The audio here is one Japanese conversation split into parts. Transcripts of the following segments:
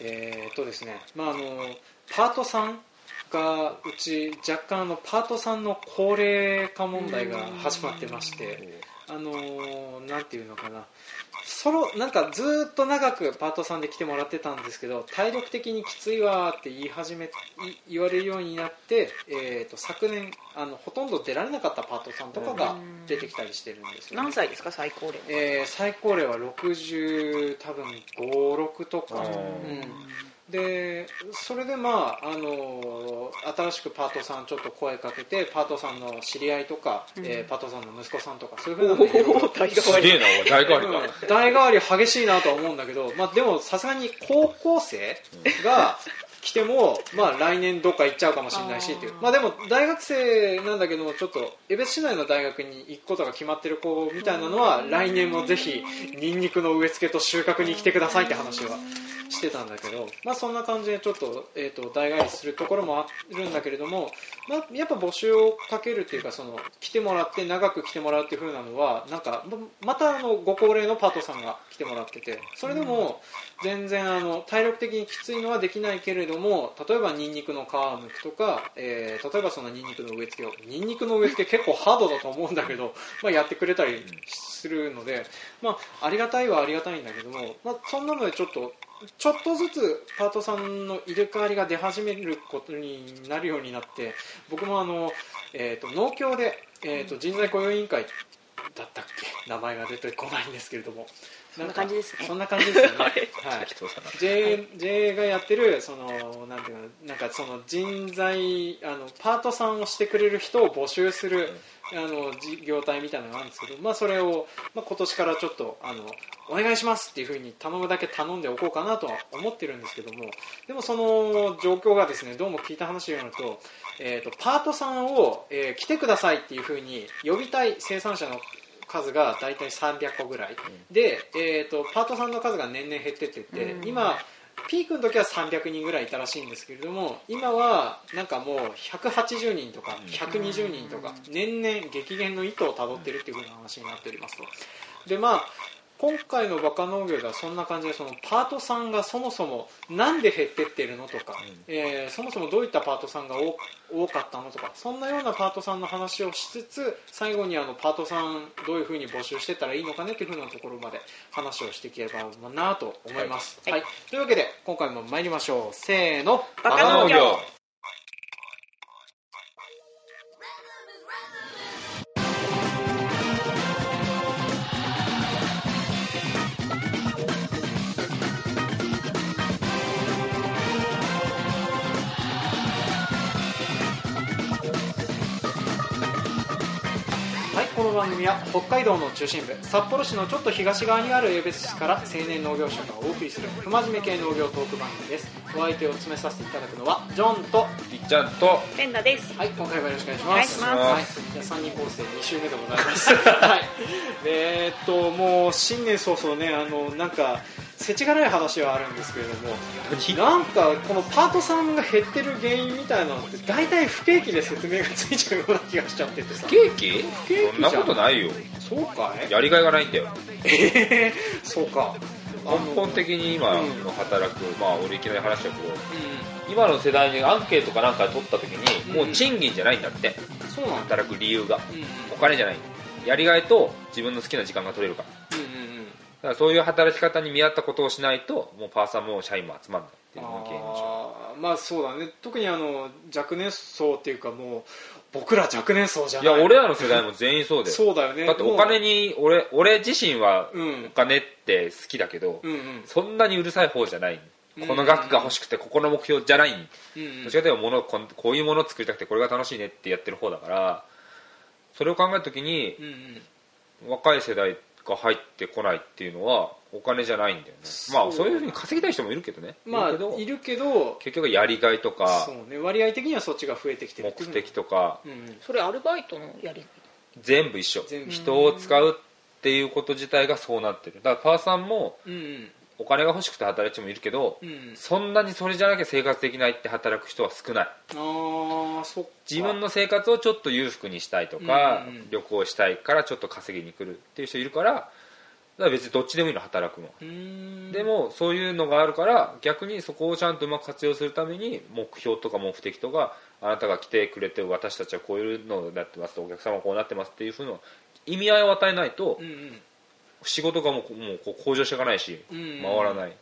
えーっとですねまああのパートさんがうち若干あのパートさんの高齢化問題が始まってましてあのーなんていうのかなそのなんかずーっと長くパートさんで来てもらってたんですけど体力的にきついわーって言い始めい言われるようになって、えー、と昨年あのほとんど出られなかったパートさんとかが出てきたりしてるんですよ、ね。何歳ですか？最高齢えー最高齢は60多分56とか、うんうん、でそれでまああの新しくパートさんちょっと声かけてパートさんの知り合いとか、えーパートさんの息子さんとかそういうふうなのをおお大す変わり。げえなおい大変わりか。うん。代替わり激しいなとは思うんだけど、まあ、でもさすがに高校生が来ても、まあ、来年どっか行っちゃうかもしれないしっていう。まあ、でも大学生なんだけどもちょっと江別市内の大学に行くことが決まってる子みたいなのは来年もぜひニンニクの植え付けと収穫に来てくださいって話はしてたんだけど、まあ、そんな感じでちょっと,、えー、と代替わりするところもあるんだけれども、まあ、やっぱ募集をかけるっていうかその来てもらって長く来てもらうっていう風なのはなんかまたあのご高齢のパートさんが来てもらっててそれでも全然あの体力的にきついのはできないけれども例えばニンニクの皮を剥くとか、えー例えばそのニンニクの植え付けをニンニクの植え付け結構ハードだと思うんだけど、まあ、やってくれたりするので、まあ、ありがたいはありがたいんだけども、まあ、そんなのでちょっとちょっとずつパートさんの入れ替わりが出始めることになるようになって僕もあの、えー、と農協で、えー、と人材雇用委員会だったっけ？名前が出てこないんですけれども。そんな感じですね。そんな感じですよね、はい。適当さな J, J がやってるそのなんていうのなんかその人材あのパートさんをしてくれる人を募集する、あの事業体みたいなのがあるんですけど、まあ、それを、まあ、今年からちょっとあのお願いしますっていうふうに頼むだけ頼んでおこうかなとは思ってるんですけどもでもその状況がですねどうも聞いた話によると,、えー、とパートさんを、えー来てくださいっていうふうに呼びたい生産者の数が大体300個ぐらい、で、えー、とパートさんの数が年々減ってってて、うん。今ピークの時は300人ぐらいいたらしいんですけれども今はなんかもう180人とか120人とか年々激減の意図をたどってるっていう風な話になっておりますと。でまあ今回のバカ農業ではそんな感じでそのパートさんがそもそもなんで減ってってるのとか、えーそもそもどういったパートさんが多多かったのとかそんなようなパートさんの話をしつつ最後にあのパートさんどういうふうに募集してったらいいのかねっていうふうなところまで話をしていければなと思います、はい。はい。というわけで今回も参りましょう。せーの。バカ農業番組は北海道の中心部札幌市のちょっと東側にある江別市から青年農業者がお送りする不真面目系農業トーク番組ですお相手を務めさせていただくのはジョンとりっちゃんとペンダですはい、今回もよろしくお願いします。お願いしますはい、じゃあ三人構成2週目でございます。はい。でえーっともう新年早々ね、あのなんか世知辛い話はあるんですけれども、なんかこのパートさんが減ってる原因みたいなのって大体不景気で説明がついちゃうような気がしちゃっててさ。ケーキケーキじゃん。そんなことないよ。そうかい？やりがいがないんだよ。えー、そうか。根本的に今うんの働くまあ俺いきなり話だけどう今の世代にアンケートかなんか取った時にうん。もう賃金じゃないんだって。ん、そうなんだ。働く理由が。うん。うんお金じゃない。やりがいと自分の好きな時間が取れるか。らうんうんうん。だからそういう働き方に見合ったことをしないともうパーサーも社員も集まんないっていうのが原因でしょあーまあそうだね。特にあの若年層っていうかもう僕ら若年層じゃない。いや俺らの世代も全員そうでそうだよね。だってお金に俺俺自身はうんお金って好きだけど、うん。うんそんなにうるさい方じゃない。うんこの額が欲しくてここの目標じゃない。うんうん。どっちかというと物こんこういうものを作りたくてこれが楽しいねってやってる方だからそれを考えた時にうんうん。若い世代が入ってこないっていうのはお金じゃないんだよね。まあそういうふうに稼ぎたい人もいるけどね。まあいるけどいるけど結局やりがいとかそうね割合的にはそっちが増えてきてる。目的とかうんうん。それアルバイトのやり全部一緒。全部人を使うっていうこと自体がそうなってる。だからパーさんもうんうんお金が欲しくて働いてもいるけどうん。うんそんなにそれじゃなきゃ生活できないって働く人は少ない。ああそっか。自分の生活をちょっと裕福にしたいとか、うんうん。旅行したいからちょっと稼ぎに来るっていう人いるからから別にどっちでもいいの働くの。でもそういうのがあるから逆にそこをちゃんとうまく活用するために目標とか目的とかあなたが来てくれて私たちはこういうのになってますお客様はこうなってますっていうふうな意味合いを与えないとうんうん仕事がもうもうこう向上していかないしうん。回らない。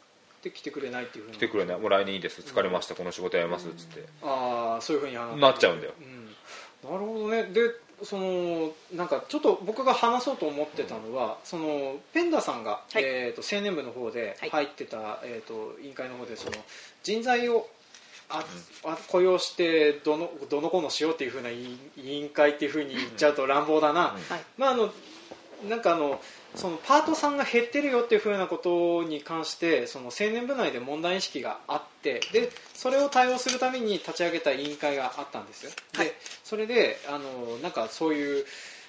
で来てくれないっていうふうに。来てくれない。もう来年いいです。疲れました。この仕事やりますっつって。ああそういうふうに話なっちゃうんだよ。うん、なるほどね。でそのなんかちょっと僕が話そうと思ってたのは、そのペンダさんが、はい。えー、と青年部の方ではい。入ってた、えー、と委員会の方でその人材をああ雇用してどのどのこのしようっていうふうな委員委員会っていうふうに言っちゃうと乱暴だな、はい。まああのなんかあのそのパートさんが減ってるよっていうふうなことに関してその青年部内で問題意識があってでそれを対応するために立ち上げた委員会があったんですよ、はい。でそれであのなんかそういう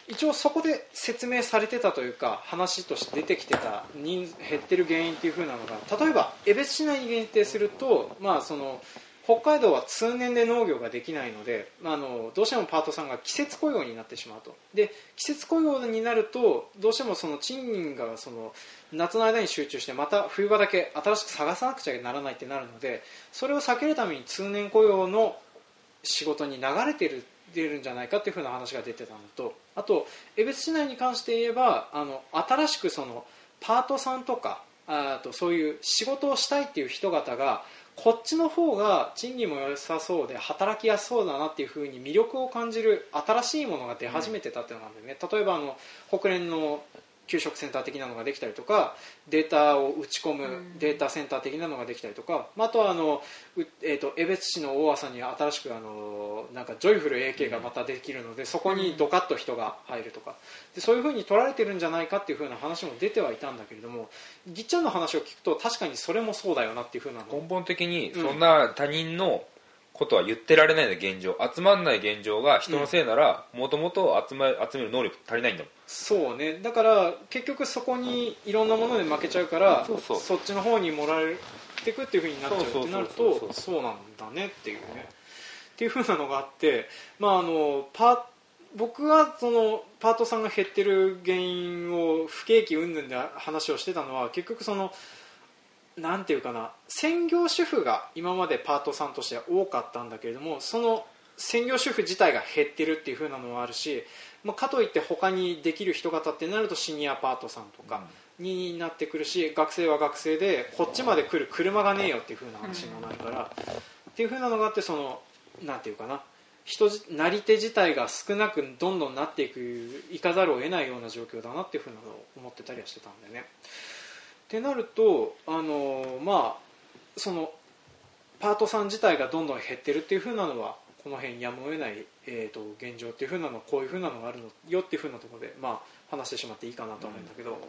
一応そこで説明されてたというか話として出てきてた人減ってる原因っていうふうなのが例えば江別市内に限定すると、まあ、その北海道は通年で農業ができないので、まあ、あのどうしてもパートさんが季節雇用になってしまうと。で季節雇用になるとどうしてもその賃金がその夏の間に集中してまた冬場だけ新しく探さなくちゃならないってなるのでそれを避けるために通年雇用の仕事に流れてる出るんじゃないかっていうふうな話が出てたのとあと江別市内に関して言えばあの新しくそのパートさんとかあとそういう仕事をしたいっていう人方がこっちの方が賃金も良さそうで働きやすそうだなっていうふうに魅力を感じる新しいものが出始めてたっていうのがあるんだよね、例えばあの国連の給食センター的なのができたりとかデータを打ち込むデータセンター的なのができたりとか、まあ、あとはあの、うえー、と江別市の大朝に新しくあのなんかジョイフル AK がまたできるのでそこにドカッと人が入るとか。でそういうふうに取られてるんじゃないかっていうふうな話も出てはいたんだけれどもぎっちゃんの話を聞くと確かにそれもそうだよなっていうふうなの。根本的にそんな他人のことは言ってられないの現状。集まんない現状が人のせいならもともと集め集める能力足りないんだもん。そうね。だから結局そこにいろんなもので負けちゃうからそうそう。っちの方にもらえていくっていうふうになっちゃうってなるとそうなんだねっていうね。っていうふうなのがあってまああのパ僕はそのパートさんが減ってる原因を不景気云々で話をしてたのは結局そのなんていうかな専業主婦が今までパートさんとしては多かったんだけれどもその専業主婦自体が減ってるっていう風なのもあるし、まあ、かといって他にできる人方ってなるとシニアパートさんとかになってくるし学生は学生でこっちまで来る車がねえよっていう風な話にもなるから、っていう風なのがあってそのなんていうかな人じなり手自体が少なくどんどんなっていくいかざるを得ないような状況だなっていう風なのを思ってたりはしてたんだよね。ってなるとあのまあそのパートさん自体がどんどん減ってるっていう風なのはこの辺やむを得ない、えー、と現状っていう風なのこういう風なのがあるのよっていう風なところで、まあ、話してしまっていいかなと思うんだけど、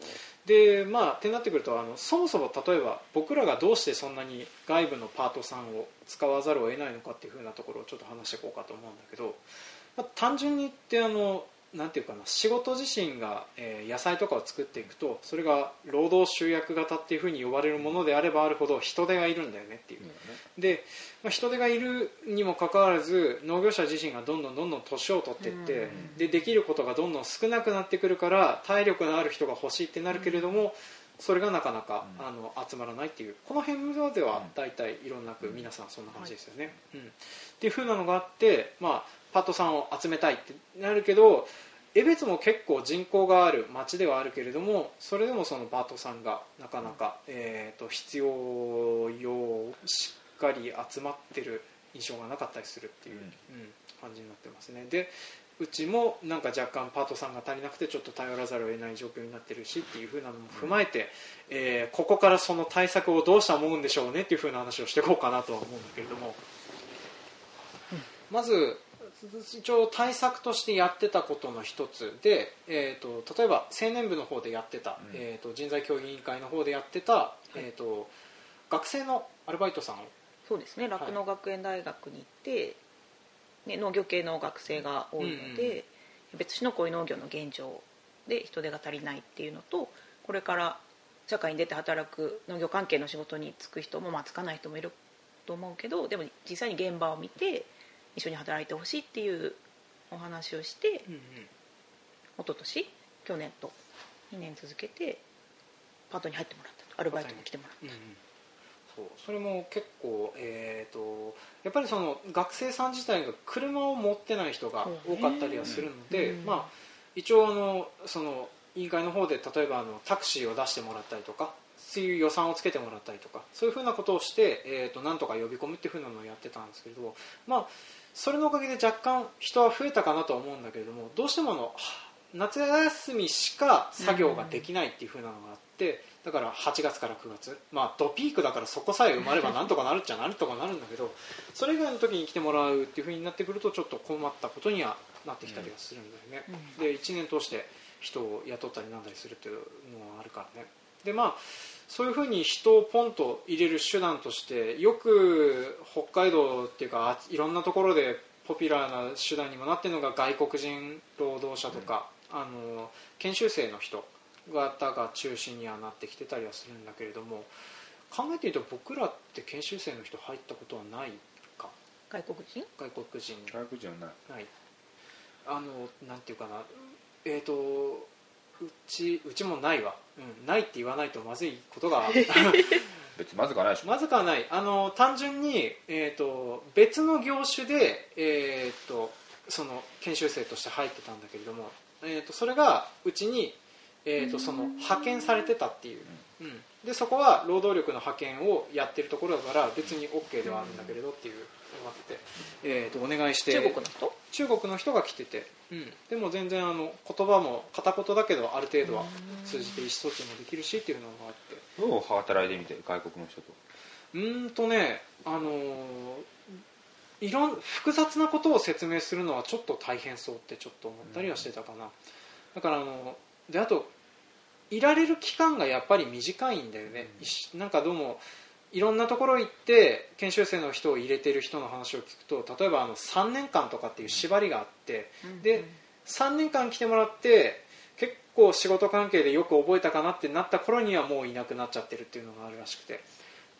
でまあってなってくるとあのそもそも例えば僕らがどうしてそんなに外部のパートさんを使わざるを得ないのかっていう風なところをちょっと話していこうかと思うんだけど、まあ、単純に言ってあのなんていうかな仕事自身が、えー野菜とかを作っていくとそれが労働集約型っていうふうに呼ばれるものであればあるほど人手がいるんだよねっていう、で、まあ、人手がいるにもかかわらず農業者自身がどんどんどんどん年を取っていって、でできることがどんどん少なくなってくるから体力のある人が欲しいってなるけれども、それがなかなか、あの集まらないっていう。この辺では大体いろんなく皆さんそんな感じですよね。うん。っていう風なのがあって、まあ、パートさんを集めたいってなるけど江別も結構人口がある町ではあるけれどもそれでもそのパートさんがなかなか、えー、と必要用しっかり集まってる印象がなかったりするっていう、うん。うん感じになってますね。でうちもなんか若干パートさんが足りなくてちょっと頼らざるを得ない状況になってるしっていう風なのも踏まえて、えーここからその対策をどうしたもんでしょうねっていう風な話をしていこうかなとは思うんだけれども、まず一応対策としてやってたことの一つで、えー、と例えば青年部の方でやってた、うんえー、と人材協議委員会の方でやってた、えー、と学生のアルバイトさんそうですね酪農学園大学に行って、ね、農業系の学生が多いので、別市のこういう農業の現状で人手が足りないっていうのとこれから社会に出て働く農業関係の仕事に就く人もまあつかない人もいると思うけどでも実際に現場を見て一緒に働いてほしいっていうお話をしてうんうん。一昨年去年と2年続けてパートに入ってもらったと。アルバイトに来てもらったうんうん。そうそれも結構、えー、とやっぱりその学生さん自体が車を持ってない人が多かったりはするので、うんまあ、一応あのその委員会の方で例えばあのタクシーを出してもらったりとかそういう予算をつけてもらったりとかそういうふうなことをして、えー、となんとか呼び込むっていうふうなのをやってたんですけれど、まあ、それのおかげで若干人は増えたかなとは思うんだけれどもどうしてもあのは夏休みしか作業ができないっていうふうなのがあって、だから8月から9月まあドピークだからそこさえ埋まればなんとかなるっちゃなるとかなるんだけどそれ以外の時に来てもらうっていうふうになってくるとちょっと困ったことにはなってきたりはするんだよね、で1年通して人を雇ったりなんだりするっていうのはあるからね。でまあそういうふうに人をポンと入れる手段としてよく北海道っていうかあいろんなところでポピュラーな手段にもなってるのが外国人労働者とか、あの研修生の人方が中心にはなってきてたりはするんだけれども考えてみると僕らって研修生の人入ったことはないか？外国人？外国人。外国人はない。ない。あのなんていうかな。えっ、とうちうちもないわ、うん、ないって言わないとまずいことが。別にまずくはないでしょ。まずくはない。あの単純に、えー、と別の業種で、えー、とその研修生として入ってたんだけれども、えー、とそれがうちに、えー、とその派遣されてたっていう、うん、でそこは労働力の派遣をやってるところだから別に OK ではあるんだけれどっていうのがあって、えー、とお願いして中国の人？中国の人が来てて、うん、でも全然あの言葉も片言だけどある程度は通じて意思疎通もできるしっていうのがあって。どう？働いてみて外国の人と。うーんとねあのーいろん複雑なことを説明するのはちょっと大変そうってちょっと思ったりはしてたかな、だからあのであといられる期間がやっぱり短いんだよね、いしなんかどうもいろんなところ行って研修生の人を入れてる人の話を聞くと例えばあの3年間とかっていう縛りがあって、で3年間来てもらって結構仕事関係でよく覚えたかなってなった頃にはもういなくなっちゃってるっていうのがあるらしくて。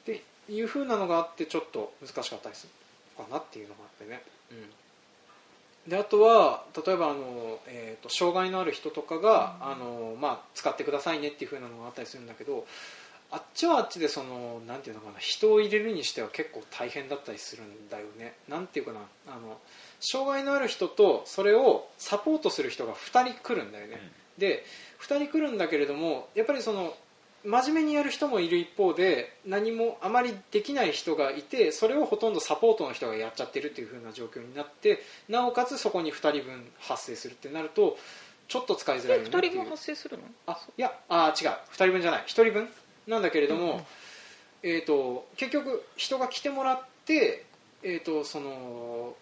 っていう風なのがあってちょっと難しかったりするのかなっていうのがあってね、うん、であとは例えばあの、えー、と障害のある人とかが、あのまあ、使ってくださいねっていう風なのがあったりするんだけどあっちはあっちでそのなんていうのかな人を入れるにしては結構大変だったりするんだよね。なんていうかなあの障害のある人とそれをサポートする人が2人来るんだよね、で2人来るんだけれどもやっぱりその真面目にやる人もいる一方で何もあまりできない人がいてそれをほとんどサポートの人がやっちゃってるっていう風な状況になってなおかつそこに2人分発生するってなるとちょっと使いづらいえよねっていう。2人分発生するの？あいやあ違う。2人分じゃない。1人分なんだけれども、えー、と結局人が来てもらって、えー、とその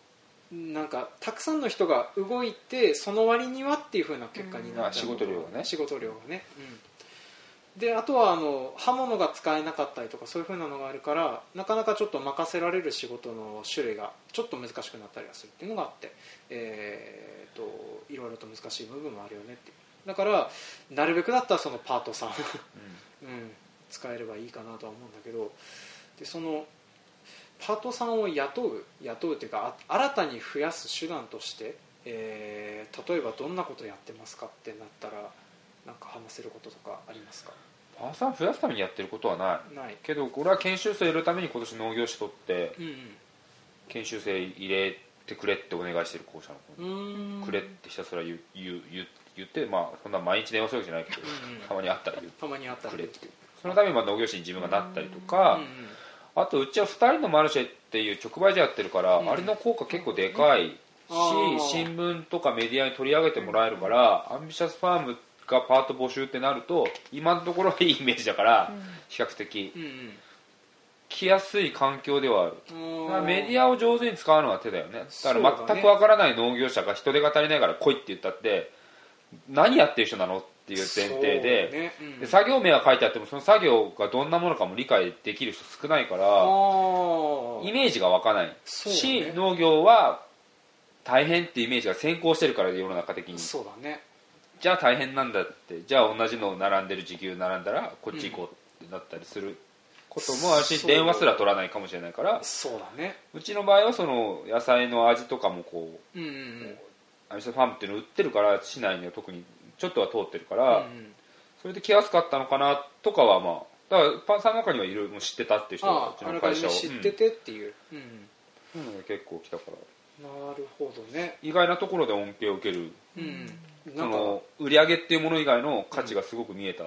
なんかたくさんの人が動いてその割にはっていう風な結果になっちゃう、うんあ仕事量がね。仕事量がね、うん、であとはあの刃物が使えなかったりとかそういう風なのがあるからなかなかちょっと任せられる仕事の種類がちょっと難しくなったりはするっていうのがあって、えー、といろいろと難しい部分もあるよねっていう。だからなるべくだったらそのパートさん、うん、使えればいいかなとは思うんだけどでそのパートさんを雇う雇うというかあ新たに増やす手段として、えー例えばどんなことやってますかってなったらなんか話せることとかありますか？パーサー増やすためにやってることはない。ない。けどこれは研修生入れるために今年農業士取ってうん研修生入れてくれってお願いしてる校舎の方に。くれってひたすら言う言う言ってまあそんな毎日電話するわけじゃないけどうんうん。たまにあったら言う。たまにあったらくれってそのためにまあ農業士に自分がなったりとかあとうちは2人のマルシェっていう直売所やってるから、うんあれの効果結構でかいし、新聞とかメディアに取り上げてもらえるから、アンビシャスファームがパート募集ってなると今のところいいイメージだから、比較的。うん来やすい環境ではある。メディアを上手に使うのは手だよね。だから全くわからない農業者が人手が足りないから来いって言ったって何やってる人なのっていう前提で,、ね。うん。で作業名が書いてあってもその作業がどんなものかも理解できる人少ないからイメージが湧かないそうだし、ね。農業は大変っていうイメージが先行してるから世の中的に。そうだね。じゃあ大変なんだってじゃあ同じの並んでる時給並んだらこっち行こうってなったりすることもあるし、そう電話すら取らないかもしれないからそうだね。うちの場合はその野菜の味とかもこううんうんうん。アミスファームっていうの売ってるから市内には特にちょっとは通ってるかうんら、それで来やすかったのかなとかはまあだからパンサーの中にはいるもう知ってたっていう人がうちの会社を。知っててっていう、うん。うん。そういうのが結構来たから。なるほどね。意外なところで恩恵を受けるうん。その売り上げっていうもの以外の価値がすごく見えた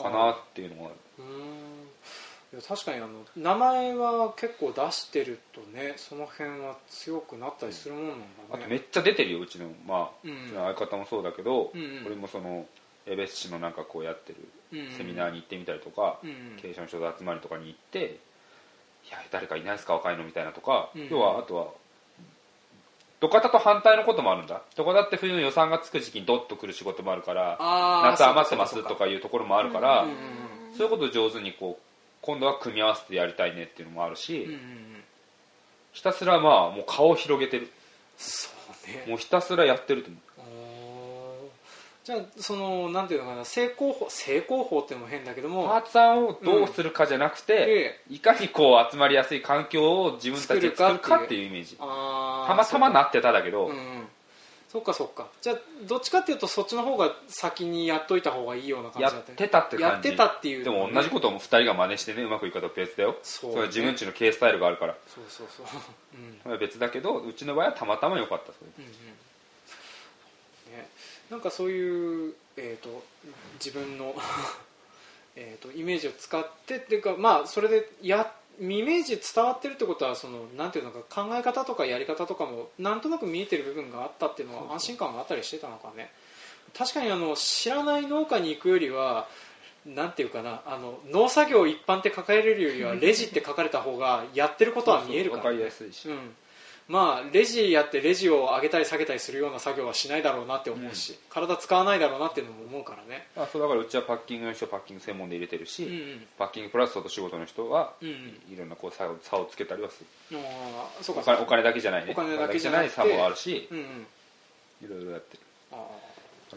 かなっていうのがある、うーん確かにあの名前は結構出してるとねその辺は強くなったりするもんなんだね。あとめっちゃ出てるようちのまあ、ううん相方もそうだけど、うんうん。俺もその江別市のなんかこうやってるうんうん。セミナーに行ってみたりとか、うんうん。経営者の人と集まりとかに行って「いや誰かいないですか若いの」みたいなとか、うん要はあとは土方と反対のこともあるんだ。土方って冬の予算がつく時期にドッと来る仕事もあるから夏余ってますとかいうところもあるから、うんうん。そういうことを上手にこう今度は組み合わせてやりたいねっていうのもあるし、うんうんうん。ひたすらまあもう顔を広げてる。そうね。もうひたすらやってると思う。じゃあそのなんていうのかな正攻法正攻法っていうのも変だけどもパーツさんをどうするかじゃなくて、いかにこう集まりやすい環境を自分たちで作るかっていうイメージ。たまたまなってただけど、うんうんそっかそっか。じゃあどっちかっていうとそっちの方が先にやっといた方がいいような感じやだったってたって感じ。やってたっていう。でも同じことも2人が真似してねうまくいくかと別だよ。そうれは自分ちの経営スタイルがあるから。そうそうそう。うん。それは別だけどうちの場合はたまたま良かったそれう。んうんね、なんかそういう、えー、と自分の えーとイメージを使ってっていうかまあそれでやイメージ伝わってるってことはそのなんていうのか考え方とかやり方とかもなんとなく見えてる部分があったっていうのは安心感があったりしてたのかね。確かにあの知らない農家に行くよりはなんていうかなあの農作業一般って書かれるよりは レジって書かれた方がやってることは見えるから、分かりやすいし、うん、まあレジやってレジを上げたり下げたりするような作業はしないだろうなって思うし、体使わないだろうなっていうのも思うからね。あそうだからうちはパッキングの人はパッキング専門で入れてるし、うんうん。パッキングプラス外仕事の人はうんうん。いろんなこう差を差をつけたりはする。ああそうか。お金だけじゃないね。お金だけじゃない差もあるしうんうん。いろいろやってる。あ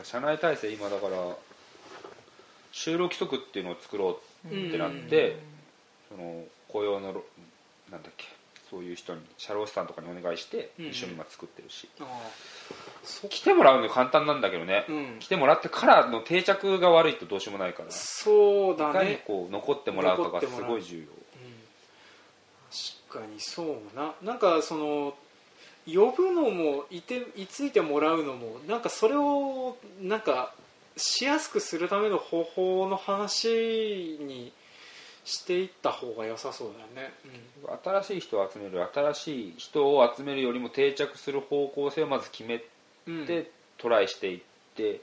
社内体制今だから就労規則っていうのを作ろうってなって、その雇用のろなんだっけそういう人に社労士さんとかにお願いして一緒に今作ってるし、来てもらうの簡単なんだけどね、うん。来てもらってからの定着が悪いとどうしようもないから、そうだいかにね、こう残ってもらうかがすごい重要。うん、確かにそうな。なんかその呼ぶのもいていついてもらうのもなんかそれをなんかしやすくするための方法の話にしていった方が良さそうだよね、新しい人を集める新しい人を集めるよりも定着する方向性をまず決めうんうんてトライしていって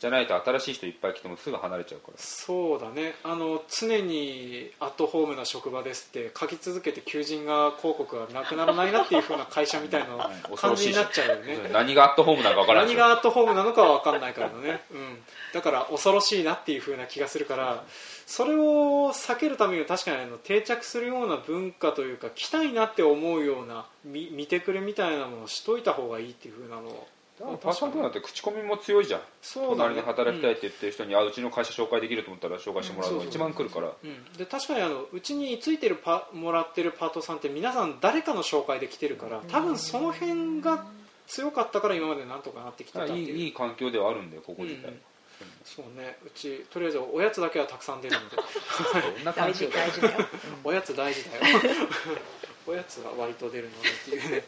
じゃないと新しい人いっぱい来てもすぐ離れちゃうから。そうだね。あの常にアットホームな職場ですって書き続けて求人が広告がなくならないなっていう風な会社みたいな 感じになっちゃうよね。何がアットホームなのか分からない何がアットホームなのかは分かんないからね、うん、だから恐ろしいなっていう風な気がするからそれを避けるためには確かにあの定着するような文化というか来たいなって思うような見見てくれみたいなものをしといた方がいいっていう風なのを。でもパーソナルプランって口コミも強いじゃん。そうだね。隣で働きたいって言ってる人に、あうちの会社紹介できると思ったら紹介してもらうのが一番来るから、うん、で確かにあのうちについてるパもらってるパートさんって皆さん誰かの紹介で来てるから多分その辺が強かったから今までなんとかなってきてたっていう。いいいい環境ではあるんだよここ自体、うんそうね。うちとりあえずおやつだけはたくさん出るので。そんな環大境事大事だよ、おやつ大事だよ。おやつは割と出るのでっていうね、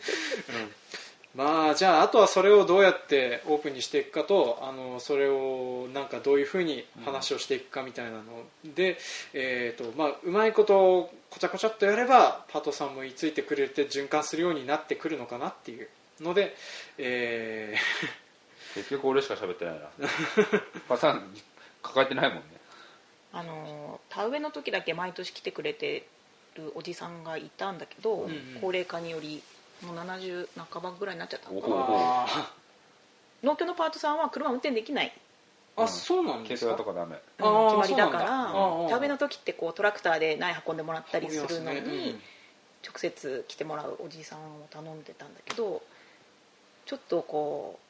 うん、まあじゃああとはそれをどうやってオープンにしていくかとあのそれをなんかどういうふうに話をしていくかみたいなの。で、えーとまあ、うまいことこちゃこちゃっとやればパートさんも居ついてくれて循環するようになってくるのかなっていうので、えー結局俺しか喋ってないな。パターン抱えてないもんね。あの田植えの時だけ毎年来てくれてるおじさんがいたんだけど、んうん。高齢化によりもう70半ばぐらいになっちゃった。のか 農協のパートさんは車運転できない。ーあそうなんで軽すか？とかダメ。あー決まりだから田植えの時ってこうトラクターで苗運んでもらったりするのに、運びますね。直接来てもらうおじさんを頼んでたんだけどちょっとこう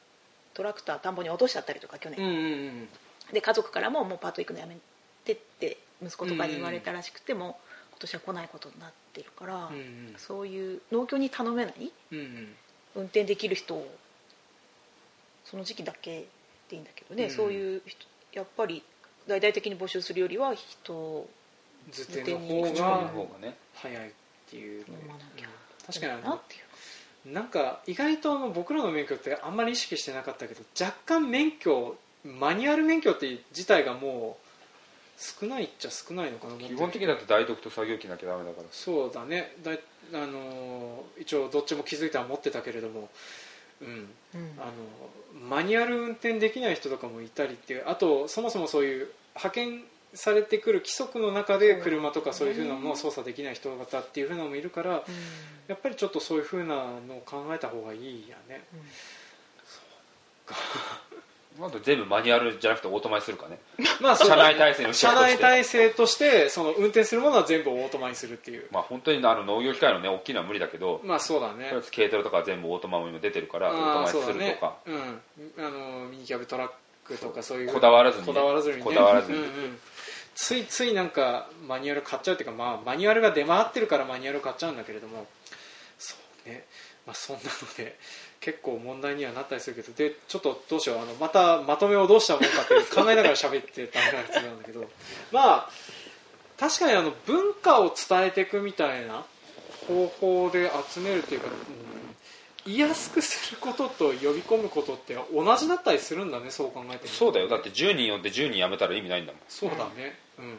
トラクター田んぼに落としちゃったりとか去年、うんうんうんで家族からももうパート行くのやめてって息子とかに言われたらしくても、今年は来ないことになってるから、うんうん。そういう農協に頼めない？うんうん。運転できる人をその時期だけでいいんだけどね、うんそういう人やっぱり大々的に募集するよりは人図手の方が方がね早いっていう。ので飲まなきゃ確かになっていうなんか意外とあの僕らの免許ってあんまり意識してなかったけど若干免許マニュアル免許って自体がもう少ないっちゃ少ないのかな基本的にだって台所と作業機なきゃダメだから。そうだね。だいあのー一応どっちも気づいては持ってたけれども。うん。うん。あのマニュアル運転できない人とかもいたりっていうあとそもそもそういう派遣されてくる規則の中で車とかそういうふうなものを操作できない人方っていうふうなのもいるからやっぱりちょっとそういうふうなのを考えた方がいいやね。あと全部マニュアルじゃなくてオートマにするかね。まあそう車内体制の車内体制としてその運転するものは全部オートマにするっていう。まあ本当にあの農業機械のね大きいのは無理だけどまあそうだね。とりあえず軽トラとかは全部オートマも今出てるからオートマにするとか。うん。あのミニキャブトラックとかそういう。こだわらずにね。こだわらずにね。こだわらずに。うんうんついついなんかマニュアル買っちゃうっていうか、まあ、マニュアルが出回ってるからマニュアル買っちゃうんだけれどもそうね、まあ、そんなので結構問題にはなったりするけどでちょっとどうしようあのまたまとめをどうしたもんかって考えながら喋ってたやつなんだけど まあ確かにあの文化を伝えていくみたいな方法で集めるっていうか、言いやすくすることと呼び込むことって同じだったりするんだねそう考えてそうだよ。だって10人呼んで10人辞めたら意味ないんだもん。そうだね、うん、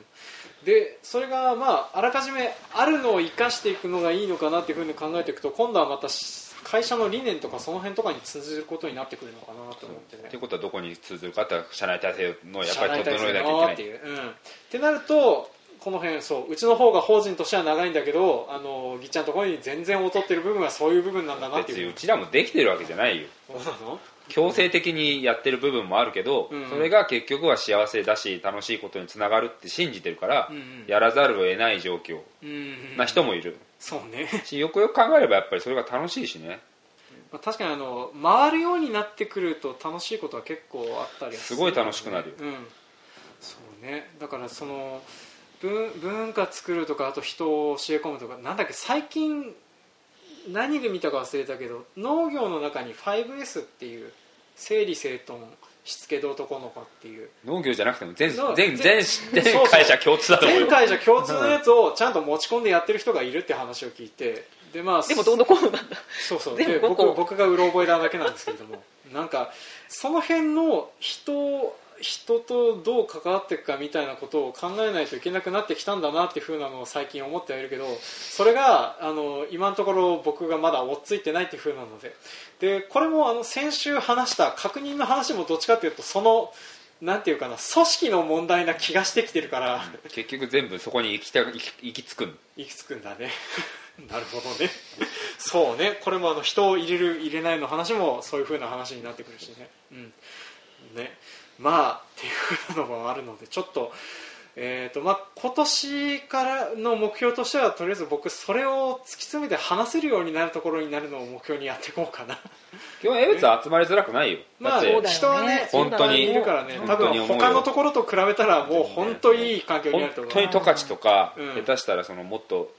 でそれがまああらかじめあるのを生かしていくのがいいのかなっていうふうに考えていくと今度はまたし会社の理念とかその辺とかに通じることになってくるのかなと思ってね。っていうことはどこに通ずるかって社内体制のやっぱり整えなきゃいけない。だっていう、うん、ってなるとこの辺そううちの方が法人としては長いんだけどあのぎっちゃんのところに全然劣ってる部分はそういう部分なんだなっていう。別にうちらもできてるわけじゃないよ。そうなの？強制的にやってる部分もあるけど、うん。それが結局は幸せだし楽しいことにつながるって信じてるから、うんうん。やらざるを得ない状況うんな人もいる。そうね。しよくよく考えればやっぱりそれが楽しいしね。まあ確かにあの回るようになってくると楽しいことは結構あったりはすごい楽しくなるよ。うん。そうね。だからその文文化作るとかあと人を教え込むとかなんだっけ最近何で見たか忘れたけど農業の中に 5S っていう整理整頓しつけど男の子っていう。農業じゃなくても全の全全全全会社共通だと思うよ。全会社共通のやつをちゃんと持ち込んでやってる人がいるって話を聞いてでまあでもどうのこうのなんだ。そうそう。で5個僕僕がうろ覚えなだけなんですけれども。なんかその辺の人人とどう関わっていくかみたいなことを考えないといけなくなってきたんだなっていうふうなのを最近思ってはいるけどそれがあの今のところ僕がまだ追っついてないっていうふうなので。でこれもあの先週話した確認の話もどっちかっていうとそのなんていうかな組織の問題な気がしてきてるから。結局全部そこに行きた行き行き着くん。行き着くんだね。なるほどね。そうね。これもあの人を入れる入れないの話もそういう風な話になってくるしね。うん。ねまあっていうのもあるのでちょっとえーとまあ、今年からの目標としてはとりあえず僕それを突き詰めて話せるようになるところになるのを目標にやっていこうかな。基本江別は集まりづらくないよ。まあ人はね。本当にいるからね。多分他のところと比べたらもう本当にいい環境にな本ると思う。当に十勝とか、うん。下手したらそのもっと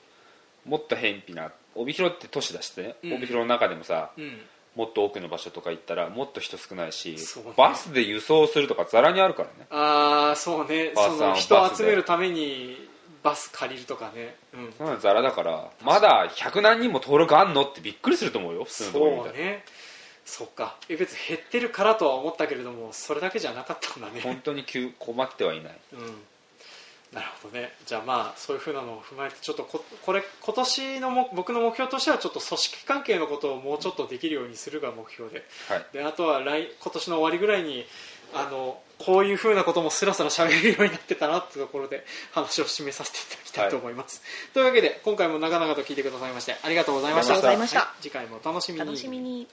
もっと偏僻な帯広って都市だしね、うん。帯広の中でもさうんもっと多くの場所とか行ったらもっと人少ないし、そうね。バスで輸送するとかざらにあるからね。ああそうね。バスそのバスで。人を集めるためにバス借りるとかね、うん、そんなのざらだからまだ100何人も登録あんのってびっくりすると思うよ普通のところ見たら。そうねそっか。え別に減ってるからとは思ったけれどもそれだけじゃなかったんだね。本当に急困ってはいない。うんなるほどね。じゃあまあそういうふうなのを踏まえてちょっとここれ今年のも僕の目標としてはちょっと組織関係のことをもうちょっとできるようにするが目標で。はい。であとは来今年の終わりぐらいにあのこういうふうなこともスラスラ喋れるようになってたなってところで話を締めさせていただきたいと思います、というわけで今回も長々と聞いてくださいましてありがとうございました。ありがとうございました。はい。次回もお楽しみに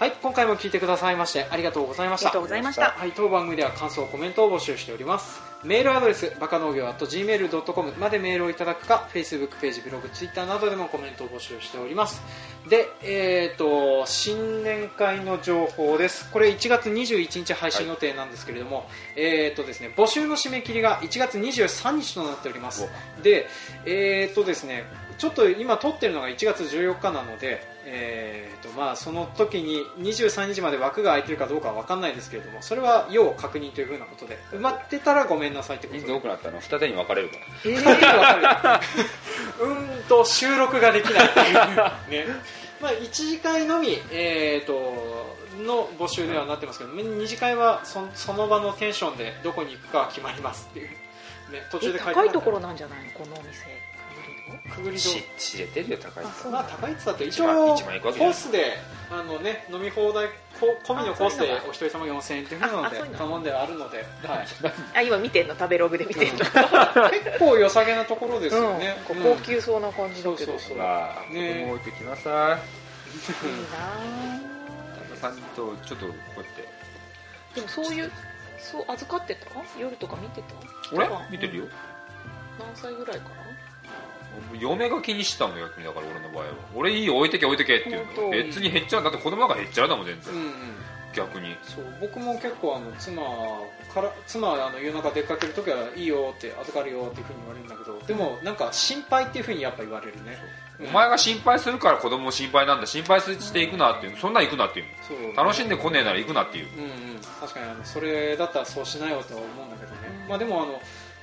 はい、今回も聞いてくださいましてありがとうございました。ありがとうございましたはい、当番組では感想、コメントを募集しております。メールアドレス、バカ農業 .gmail.com までメールをいただくか、Facebook ページ、ブログ、Twitter などでもコメントを募集しております。で、えっ、と、新年会の情報です。これ1月21日配信予定なんですけれども、えっ、とですね、募集の締め切りが1月23日となっております。で、えっ、とですね、ちょっと今撮ってるのが1月14日なので、えーとまあ、その時に23日まで枠が空いてるかどうかは分かんないですけれどもそれは要確認というふうなことで埋まってたらごめんなさいってことで。人数多くなったの二手に分かれるかえー、分かるうーんと収録ができないっていう。ね。まあ、1次会のみ、えー、との募集ではなってますけど、2次会はそその場のテンションでどこに行くかは決まりますっていう、ね、途中で書いて高いところなんじゃないの？このお店くぐりし戸知れてるよ高いあそうまあ高いって言ったって一応コースであの、ね、飲み放題こ込みのコースでお一人様4000円っていうのであそういうの頼んではあるので、はい、あ今見てんの？食べログで見てんの、結構良さげなところですよね、うん。うん。高級そうな感じだけど、そうそうそう。まあ子ね供置いてきなさい。いいな旦那さんとちょっとこうやって。ぁでもそういうそう預かってた？夜とか見てた？俺？見てるよ。何歳ぐらいかな嫁が気にしてたのよ逆にだから俺の場合は。俺いいよ置いてけ置いてけっていうの。別に減っちゃう。だって子供なんか減っちゃうだもん全然。うんうん。逆に。そう僕も結構あの妻から妻はあの夜中出かけるときはいいよって預かるよっていうふうに言われるんだけどでもなんか心配っていうふうにやっぱ言われるね。お前が心配するから子供も心配なんだ。心配していくなっていう。そんなん行くなっていうそう。楽しんでこねえなら行くなっていう。うんうん。確かにあのそれだったらそうしなよとは思うんだけどね、うんまあでもあの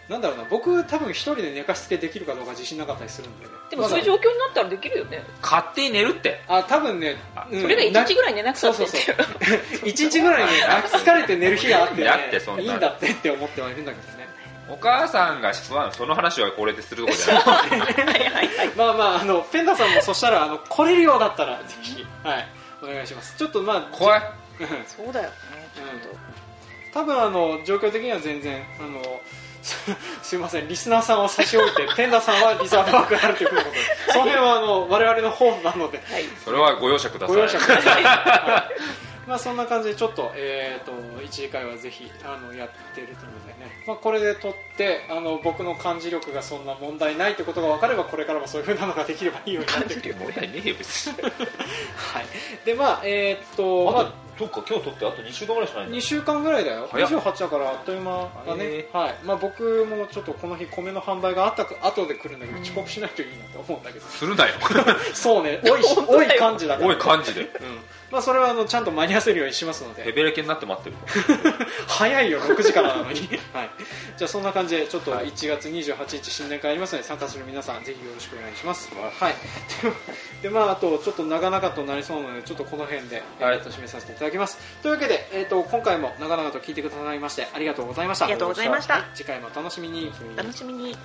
なんだろうな僕多分一人で寝かしつけできるかどうか自信なかったりするんでね。でもそういう状況になったらできるよね、勝手に寝るって。あ多分ねあ、うん。それが1日ぐらい寝なくたって。そうそうそう。一日ぐらいね泣き疲れて寝る日があって,、ね、やってそんないいんだってって思ってはいるんだけどね。お母さんがその話はこれでするとこじゃない。はいはいはい。まあまああのペンダさんもそしたらあの来れるようだったらぜひはいお願いします。ちょっとまあ怖い。うん。そうだよねちょっと、多分あの状況的には全然あのす すいませんリスナーさんを差し置いてペンダさんはリザーブ枠があるということでその辺はあの我々の方なので。はい。それはご容赦ください。ご容赦ください まあそんな感じでちょっと,、えー、と1次会はぜひあのやってるのでね、まあ、これで撮ってあの僕の漢字力がそんな問題ないってことが分かればこれからもそういうふうなのができればいいようになってくる。問題ねえよ別に。はい。でまあえーっと、まあそっか今日撮ってあと2週間ぐらいしかないんだ。2週間ぐらいだよ。早っ。28だからあっという間だね。へ、はい。まあ、僕もちょっとこの日米の販売があったか後で来るんだけど遅刻しないといいなと思うんだけど。するなよ。そうね。多いし 多い感じだから。おい漢字で。うんまあ、それはあのちゃんと間に合わせるようにしますので。ヘベレケになって待ってる 早いよ6時からなのに、はい、じゃあそんな感じでちょっと1月28日新年会ありますので参加する皆さんぜひよろしくお願いします。はい。でまああとちょっと長々となりそうなのでちょっとこの辺で、えーはい。と締めさせていただきます。というわけで、えー、と今回も長々と聞いてくださいましてありがとうございました。ありがとうございました。はい。次回もお楽しみに。楽しみに